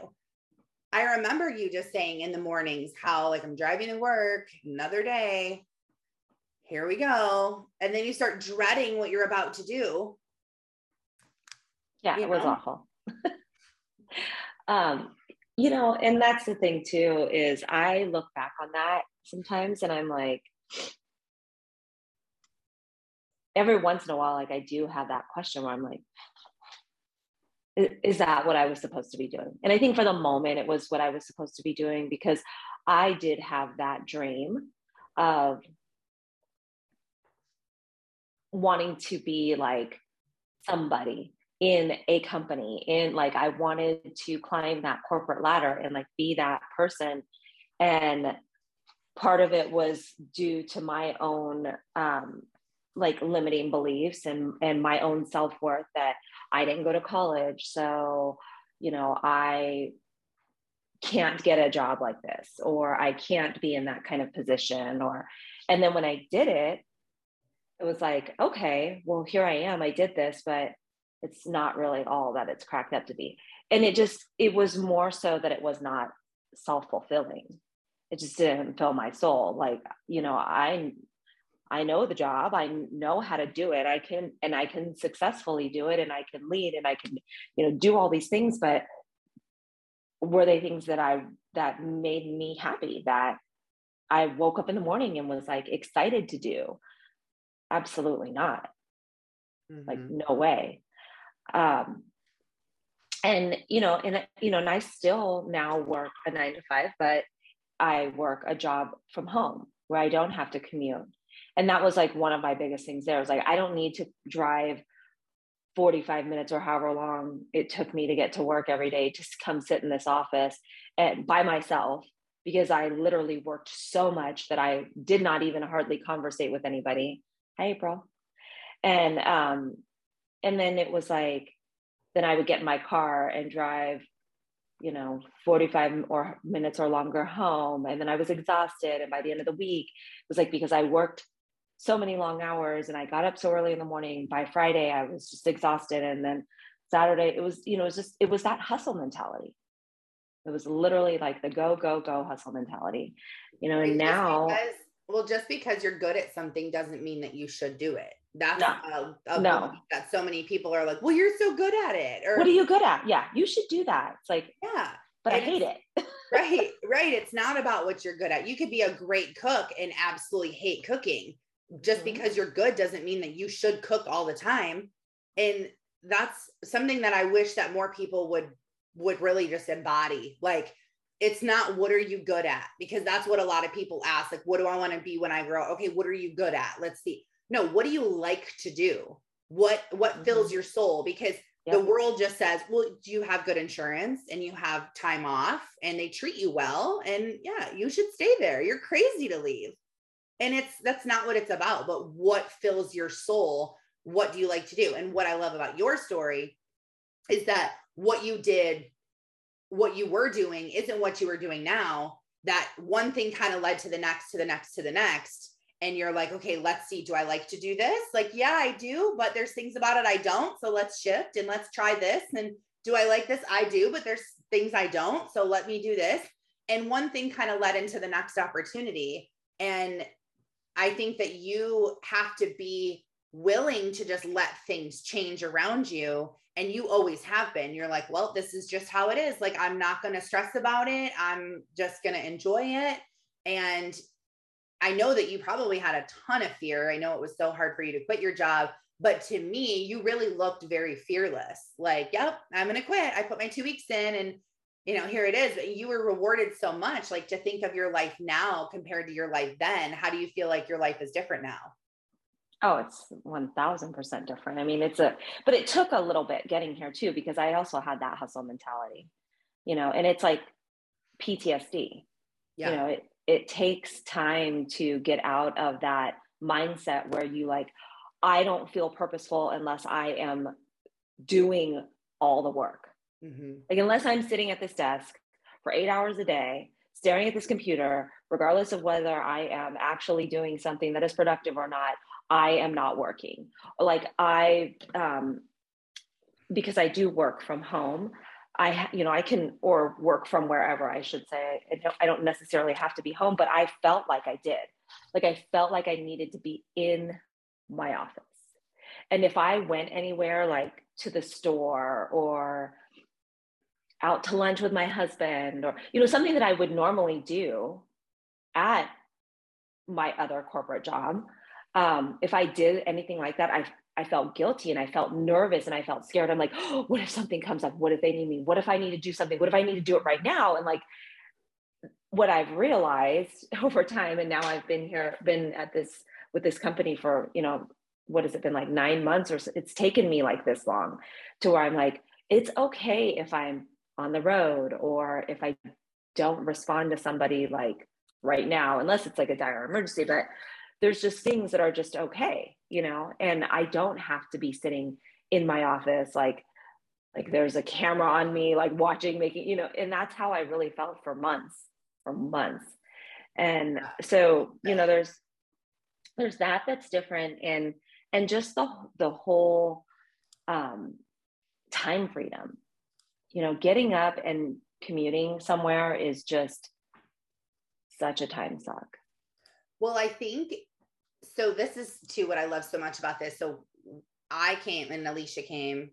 I remember you just saying in the mornings how, like, I'm driving to work, another day, here we go. And then you start dreading what you're about to do. Yeah, you it know? was awful. <laughs> um, you know, and that's the thing too, is I look back on that sometimes and I'm like, every once in a while, like I do have that question where I'm like, is that what I was supposed to be doing? And I think for the moment, it was what I was supposed to be doing because I did have that dream of wanting to be like somebody in a company in like i wanted to climb that corporate ladder and like be that person. And part of it was due to my own um like limiting beliefs and and my own self-worth that I didn't go to college. So you know I can't get a job like this or I can't be in that kind of position or and then when I did it it was like okay well here I am. I did this but it's not really all that it's cracked up to be and it just it was more so that it was not self-fulfilling it just didn't fill my soul like you know i I know the job. I know how to do it. I can, and I can successfully do it and I can lead and I can, you know, do all these things. But were they things that I, that made me happy that I woke up in the morning and was like excited to do? Absolutely not. Mm-hmm. Like, no way. Um, and, you know, and, you know, and I still now work a nine to five, but I work a job from home where I don't have to commute. And that was like one of my biggest things there. Was like i don't need to drive 45 minutes or however long it took me to get to work every day to come sit in this office and by myself because i literally worked so much that i did not even hardly conversate with anybody. Hi april and um and then it was like then i would get in my car and drive you know 45 or minutes or longer home and then i was exhausted and by the end of the week it was like because i worked so many long hours and I got up so early in the morning. By Friday, I was just exhausted. And then Saturday, it was, you know, it was just, it was that hustle mentality. It was literally like the go, go, go hustle mentality, you know, and now. Because, well, just because you're good at something doesn't mean that you should do it. That's no, a, a no. that so many people are like, well, you're so good at it. Or what are you good at? Yeah, you should do that. It's like, yeah, but and I hate it. <laughs> right, right. It's not about what you're good at. You could be a great cook and absolutely hate cooking just mm-hmm. because you're good doesn't mean that you should cook all the time and that's something that i wish that more people would would really just embody like it's not what are you good at because that's what a lot of people ask like what do i want to be when i grow okay what are you good at let's see no what do you like to do? What what mm-hmm. fills your soul? Because yep. the world just says well do you have good insurance and you have time off and they treat you well? And yeah you should stay there. You're crazy to leave. And it's that's not what it's about but what fills your soul? What do you like to do? And what i love about your story is that what you did what you were doing isn't what you were doing now. That one thing kind of led to the next to the next to the next and you're like okay let's see do i like to do this like yeah i do but there's things about it i don't so let's shift and let's try this and do i like this i do but there's things i don't so let me do this and one thing kind of led into the next opportunity and I think that you have to be willing to just let things change around you. And you always have been. You're like, well, this is just how it is. Like, I'm not going to stress about it. I'm just going to enjoy it. And I know that you probably had a ton of fear. I know it was so hard for you to quit your job. But to me, you really looked very fearless. Like, yep, I'm going to quit. I put my two weeks in and you know, here it is. You were rewarded so much. Like to think of your life now compared to your life then, how do you feel like your life is different now? Oh, it's 1000% different. I mean, it's a, but it took a little bit getting here too, because I also had that hustle mentality, you know, and it's like PTSD. Yeah. You know, it, it takes time to get out of that mindset where you like, I don't feel purposeful unless I am doing all the work. Mm-hmm. Like, unless I'm sitting at this desk for eight hours a day, staring at this computer, regardless of whether I am actually doing something that is productive or not, I am not working. Like I, um, because I do work from home, I, you know, I can, or work from wherever I should say. I don't, necessarily have to be home, but I felt like I did. Like I felt like I needed to be in my office. And if I went anywhere, like to the store or out to lunch with my husband, or, you know, something that I would normally do at my other corporate job, um, if I did anything like that, I I felt guilty and I felt nervous and I felt scared. I'm like, oh, <gasps> what if something comes up? What if they need me? What if I need to do something? What if I need to do it right now? And like what I've realized <laughs> over time, and now I've been here, been at this with this company for, you know, what has it been like nine months or so, it's taken me like this long to where I'm like, it's okay if I'm on the road or if I don't respond to somebody like right now, unless it's like a dire emergency. But there's just things that are just okay, you know, and I don't have to be sitting in my office like like there's a camera on me like watching making you know and that's how i really felt for months for months. And so you know there's there's that that's different and and just the the whole um time freedom. You know getting up and commuting somewhere is just such a time suck. Well i think so this is too what I love so much about this. So I came and Alicia came,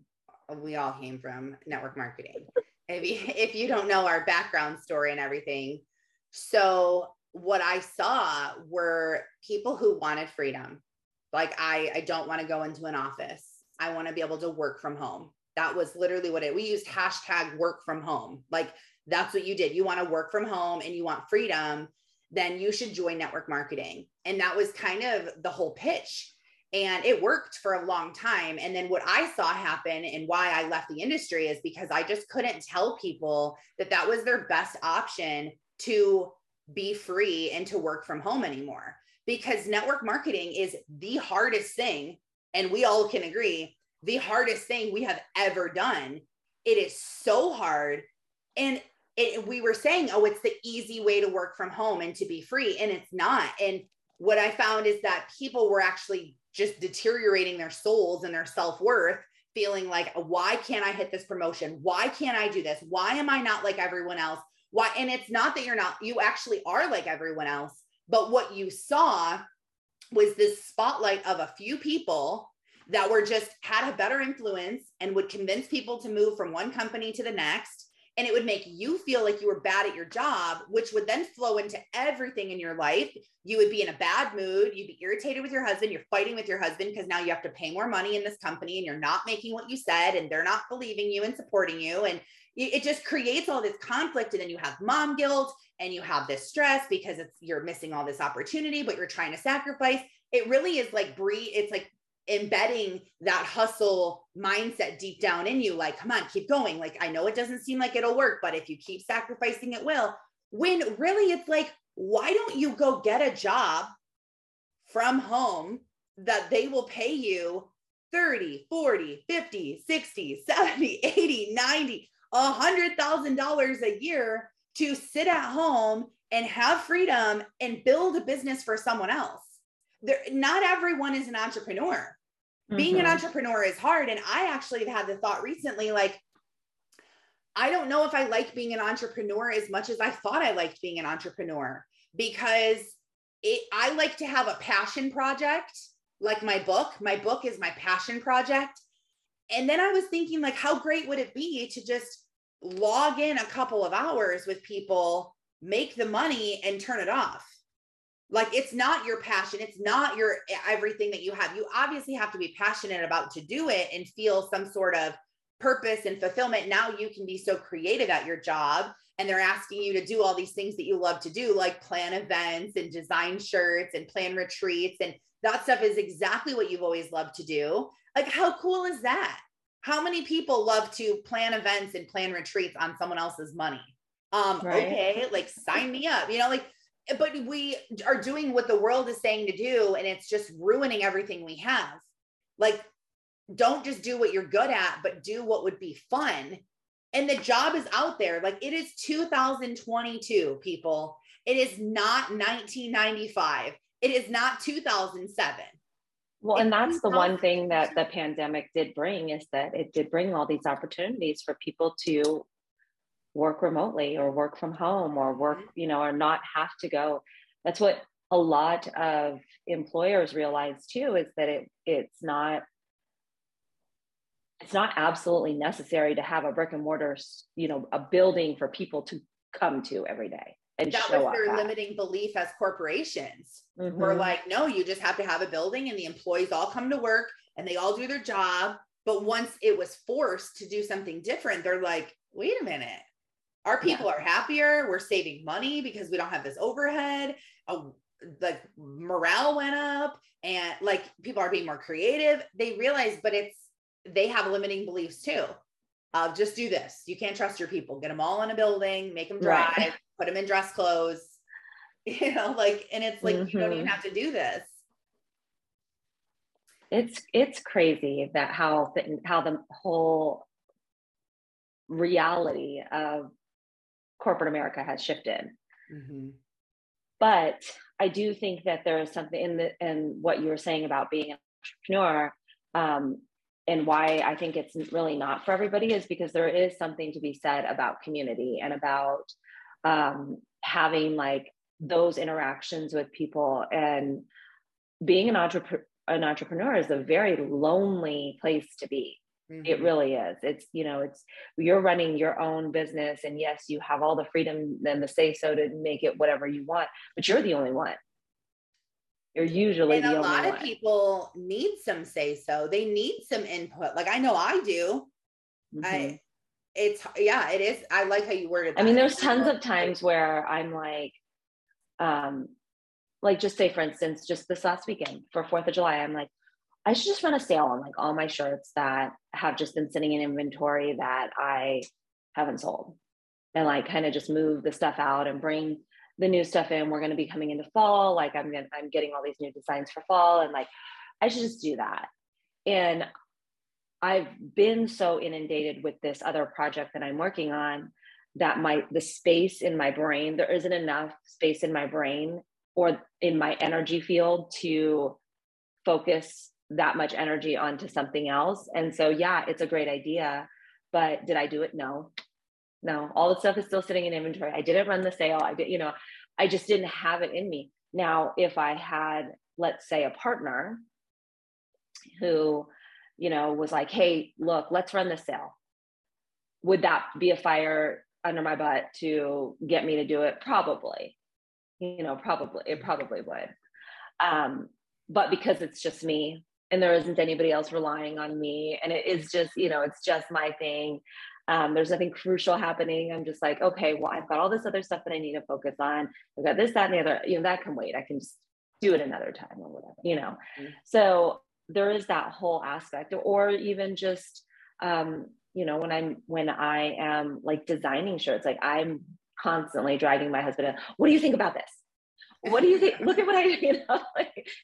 we all came from network marketing. If you, <laughs> if you don't know our background story and everything. So what I saw were people who wanted freedom. Like I, I don't want to go into an office. I want to be able to work from home. That was literally what it, we used hashtag work from home. Like that's what you did. You want to work from home and you want freedom then you should join network marketing. And that was kind of the whole pitch. And it worked for a long time. And then what I saw happen and why I left the industry is because I just couldn't tell people that that was their best option to be free and to work from home anymore. Because network marketing is the hardest thing. And we all can agree the hardest thing we have ever done. It is so hard. And it, we were saying, oh, it's the easy way to work from home and to be free. And it's not. And what I found is that people were actually just deteriorating their souls and their self worth, feeling like, why can't I hit this promotion? Why can't I do this? Why am I not like everyone else? Why? And it's not that you're not, you actually are like everyone else. But what you saw was this spotlight of a few people that were just had a better influence and would convince people to move from one company to the next and it would make you feel like you were bad at your job, which would then flow into everything in your life. You would be in a bad mood. You'd be irritated with your husband. You're fighting with your husband because now you have to pay more money in this company and you're not making what you said and they're not believing you and supporting you. And it just creates all this conflict. And then you have mom guilt and you have this stress because it's you're missing all this opportunity, but you're trying to sacrifice. It really is like breed. It's like embedding that hustle mindset deep down in you like come on keep going. Like i know it doesn't seem like it'll work but if you keep sacrificing it will. When really it's like why don't you go get a job from home that they will pay you 30 40 50 60 70 <laughs> 80 90 a hundred thousand dollars a year to sit at home and have freedom and build a business for someone else? There, not everyone is an entrepreneur. Mm-hmm. Being an mm-hmm. entrepreneur is hard. And I actually have had the thought recently, like, I don't know if I like being an entrepreneur as much as I thought I liked being an entrepreneur because it, I like to have a passion project, like my book. My book is my passion project. And then I was thinking, like, how great would it be to just log in a couple of hours with people, make the money, and turn it off? Like it's not your passion it's not your everything that you have. You obviously have to be passionate about to do it and feel some sort of purpose and fulfillment. Now you can be so creative at your job and they're asking you to do all these things that you love to do like plan events and design shirts and plan retreats and that stuff is exactly what you've always loved to do. Like how cool is that? How many people love to plan events and plan retreats on someone else's money? Um right. okay like sign me up. You know like but we are doing what the world is saying to do and it's just ruining everything we have. Like don't just do what you're good at but do what would be fun. And the job is out there. Like it is 2022 people. It is not 1995 it is not 2007 well and that's the one thing that the pandemic did bring is that it did bring all these opportunities for people to work remotely or work from home or work mm-hmm. you know or not have to go that's what a lot of employers realize too is that it it's not it's not absolutely necessary to have a brick and mortar you know a building for people to come to every day and that was their at. limiting belief as corporations mm-hmm. we're like no you just have to have a building and the employees all come to work and they all do their job but once it was forced to do something different they're like wait a minute our people yeah. are happier we're saving money because we don't have this overhead uh, like morale went up and like people are being more creative they realize but it's they have limiting beliefs too of just do this you can't trust your people get them all in a building make them drive right. put them in dress clothes <laughs> you know like and it's like mm-hmm. you don't even mm-hmm. have to do this it's it's crazy that how how the whole reality of corporate america has shifted. Mm-hmm. but I do think that there is something in the in what you were saying about being an entrepreneur, um, and why I think it's really not for everybody is because there is something to be said about community and about um, having like those interactions with people. And being an entrepreneur an entrepreneur is a very lonely place to be Mm-hmm. It really is. It's, you know, it's you're running your own business. And yes, you have all the freedom and the say so to make it whatever you want, but you're the only one. You're usually the only one. and a lot of people need some say so. They need some input. Like I know I do. Mm-hmm. I it's yeah, it is. I like how you worded that. I mean, there's tons of times where I'm like, um, like just say for instance, just this last weekend for Fourth of July, I'm like, I should just run a sale on like all my shirts that have just been sitting in inventory that I haven't sold and like kind of just move the stuff out and bring the new stuff in. We're going to be coming into fall. Like I'm going I'm getting all these new designs for fall and like I should just do that. And I've been so inundated with this other project that I'm working on that my the space in my brain there isn't enough space in my brain or in my energy field to focus that much energy onto something else. And so, yeah, it's a great idea. But did I do it? No, no. All the stuff is still sitting in inventory. I didn't run the sale. I did, you know, I just didn't have it in me. Now, if I had, let's say, a partner who, you know, was like, hey, look, let's run the sale. Would that be a fire under my butt to get me to do it? Probably. You know, probably, it probably would. Um, but because it's just me, and there isn't anybody else relying on me. And it is just you know it's just my thing. Um, there's nothing crucial happening. I'm just like okay well i've got all this other stuff that i need to focus on. I've got this that and the other. You know that can wait. I can just do it another time or whatever you know? Mm-hmm. so there is that whole aspect. Or even just um, you know when i'm when i am like designing shirts like i'm constantly dragging my husband in, what do you think about this what do you think look at what i <laughs> you know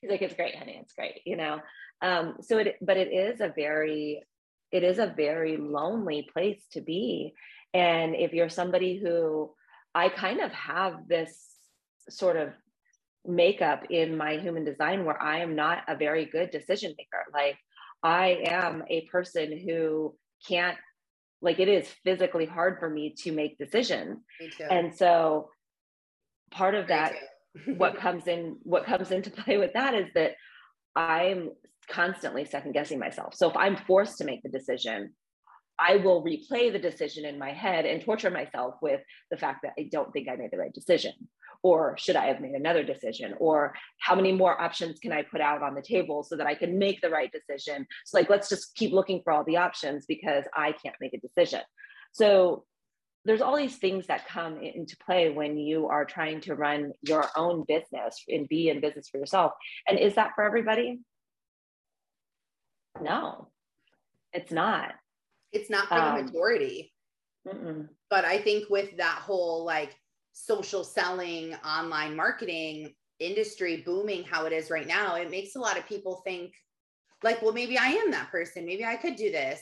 he's like it's great honey it's great you know um, so it, but it is a very, it is a very lonely place to be. And if you're somebody who, I kind of have this sort of makeup in my human design where I am not a very good decision maker. Like I am a person who can't, like it is physically hard for me to make decisions. And so part of that, what comes in, what comes into play with that is that I'm constantly second guessing myself. So if I'm forced to make the decision, I will replay the decision in my head and torture myself with the fact that I don't think I made the right decision. Or should I have made another decision? Or how many more options can I put out on the table so that I can make the right decision? So, like, let's just keep looking for all the options because I can't make a decision. So, there's all these things that come into play when you are trying to run your own business and be in business for yourself. And is that for everybody? No, it's not. It's not for um, the majority. Mm-mm. But I think with that whole like social selling, online marketing industry booming how it is right now, it makes a lot of people think, like, well, maybe I am that person. Maybe I could do this.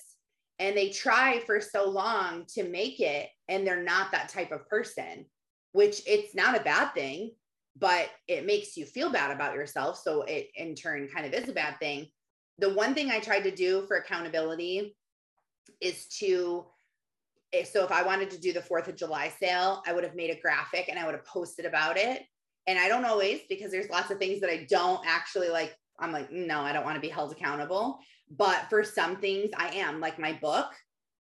And they try for so long to make it, and they're not that type of person, which it's not a bad thing but it makes you feel bad about yourself. So it in turn kind of is a bad thing. The one thing I tried to do for accountability is to so if I wanted to do the 4th of July sale, I would have made a graphic and I would have posted about it. And I don't always because there's lots of things that I don't actually like. I'm like, mm, no, I don't want to be held accountable. But for some things, I am like my book.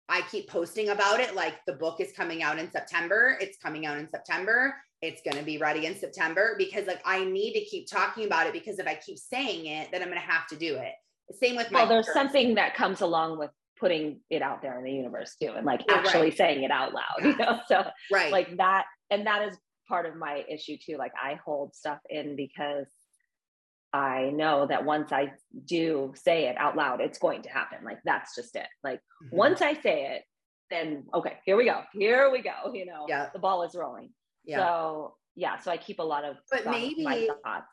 I keep posting about it. Like the book is coming out in September. It's coming out in September. It's going to be ready in September because like I need to keep talking about it because if I keep saying it, then I'm going to have to do it. Same with my. Well, there's something that comes along with putting it out there in the universe too and like actually right. saying it out loud you know so right like that and that is part of my issue too like i hold stuff in because i know that once i do say it out loud it's going to happen like that's just it like mm-hmm. once i say it then okay here we go here we go you know yeah the ball is rolling yeah. so yeah so i keep a lot of but maybe my thoughts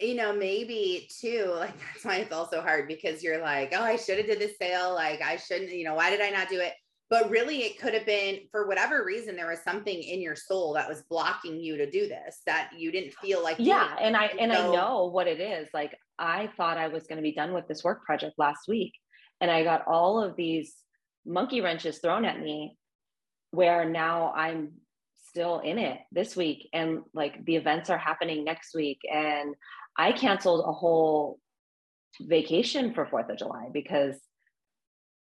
you know, maybe too, <laughs> like that's why it's also hard because you're like, oh, I should have did this sale. Like I shouldn't, you know, why did I not do it? But really it could have been for whatever reason, there was something in your soul that was blocking you to do this that you didn't feel like. Yeah. And I, and so, I know what it is. Like I thought I was going to be done with this work project last week. And I got all of these monkey wrenches thrown at me where now I'm still in it this week and like the events are happening next week and I canceled a whole vacation for 4th of July because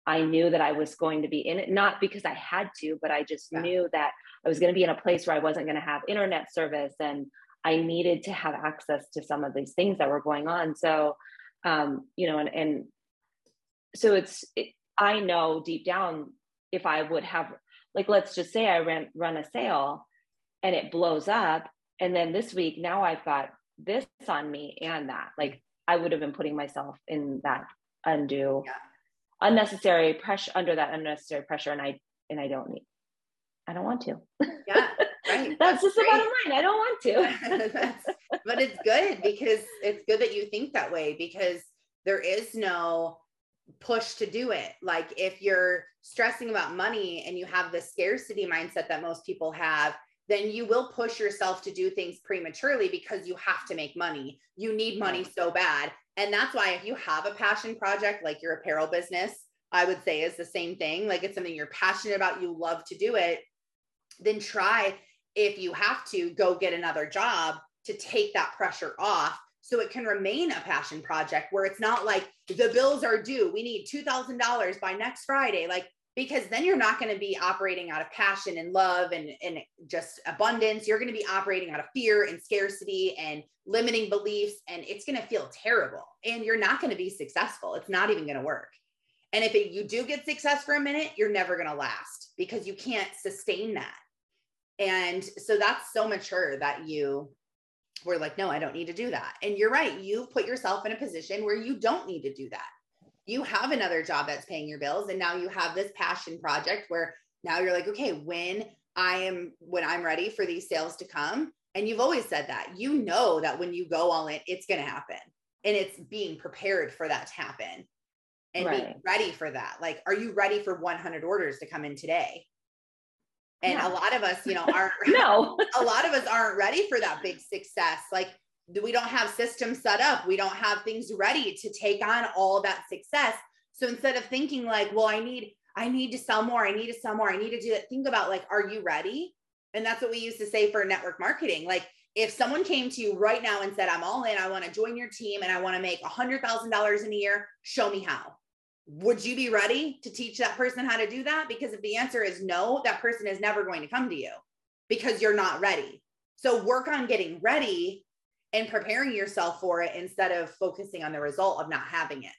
I knew that I was going to be in it, not because I had to, but I just yeah. knew that I was going to be in a place where I wasn't going to have internet service and I needed to have access to some of these things that were going on. So, um, you know, and, and so it's, it, I know deep down if I would have, like, let's just say I ran, run a sale and it blows up. And then this week, now I've got this on me and that like i would have been putting myself in that undue yeah. Unnecessary pressure under that unnecessary pressure and i and i don't need i don't want to. Yeah right. <laughs> That's, that's just great. the bottom line. I don't want to. <laughs> But it's good because it's good that you think that way because there is no push to do it. Like if you're stressing about money and you have the scarcity mindset that most people have then you will push yourself to do things prematurely because you have to make money. You need money so bad. And that's why if you have a passion project like your apparel business, I would say is the same thing. Like it's something you're passionate about, you love to do it, then try if you have to go get another job to take that pressure off so it can remain a passion project where it's not like the bills are due. We need $2,000 by next Friday. Like because then you're not going to be operating out of passion and love and, and just abundance. You're going to be operating out of fear and scarcity and limiting beliefs. And it's going to feel terrible. And you're not going to be successful. It's not even going to work. And if it, you do get success for a minute, you're never going to last because you can't sustain that. And so that's so mature that you were like, no, I don't need to do that. And you're right. You've put yourself in a position where you don't need to do that you have another job that's paying your bills and now you have this passion project where now you're like okay when i am when i'm ready for these sales to come and you've always said that you know that when you go all in it's going to happen and it's being prepared for that to happen and right. being ready for that like are you ready for 100 orders to come in today and yeah. a lot of us you know <laughs> aren't no <laughs> a lot of us aren't ready for that big success like we don't have systems set up. We don't have things ready to take on all that success. So instead of thinking like well i need i need to sell more i need to sell more i need to do that think about like are you ready? And that's what we used to say for network marketing. Like if someone came to you right now and said i'm all in i want to join your team and i want to make a $100000 in a year show me how. Would you be ready to teach that person how to do that? Because if the answer is no that person is never going to come to you because you're not ready. So work on getting ready and preparing yourself for it instead of focusing on the result of not having it.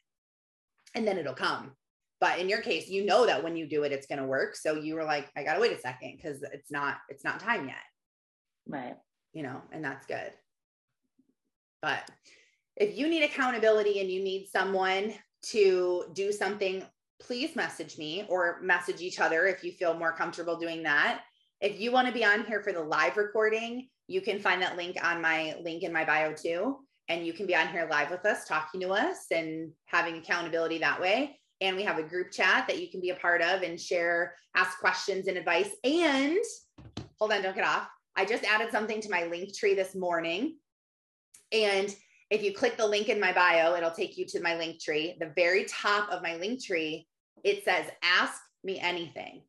And then it'll come. But in your case, you know that when you do it, it's going to work. So you were like, I got to wait a second because it's not, it's not time yet. Right. You know, and that's good. But if you need accountability and you need someone to do something, please message me or message each other if you feel more comfortable doing that. If you want to be on here for the live recording, you can find that link on my link in my bio too. And you can be on here live with us, talking to us and having accountability that way. And we have a group chat that you can be a part of and share, ask questions and advice. And hold on, don't get off. I just added something to my link tree this morning. And if you click the link in my bio, it'll take you to my link tree. The very top of my link tree, it says, Ask me anything.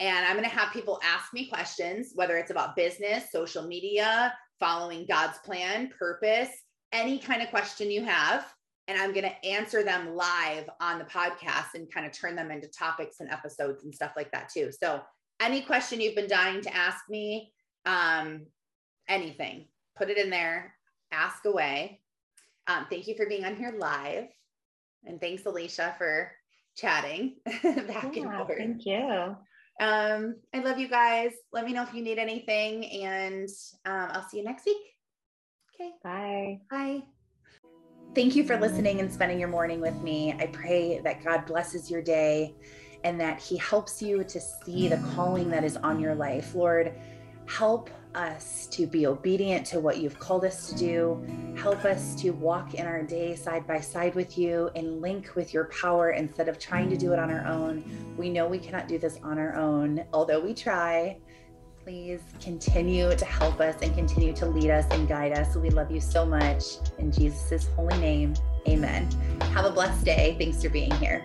And I'm going to have people ask me questions, whether it's about business, social media, following God's plan, purpose, any kind of question you have. And I'm going to answer them live on the podcast and kind of turn them into topics and episodes and stuff like that too. So, any question you've been dying to ask me, um, anything, put it in there, ask away. Um, thank you for being on here live. And thanks, Alicia, for chatting <laughs> back yeah, and forth. Thank you. Um, I love you guys. Let me know if you need anything, and um, I'll see you next week. Okay. Bye. Bye. Thank you for listening and spending your morning with me. I pray that God blesses your day and that He helps you to see the calling that is on your life. Lord, help us to be obedient to what you've called us to do. Help us to walk in our day side by side with you and link with your power instead of trying to do it on our own. We know we cannot do this on our own, although we try. Please continue to help us and continue to lead us and guide us. We love you so much. In Jesus' holy name, amen. Have a blessed day. Thanks for being here.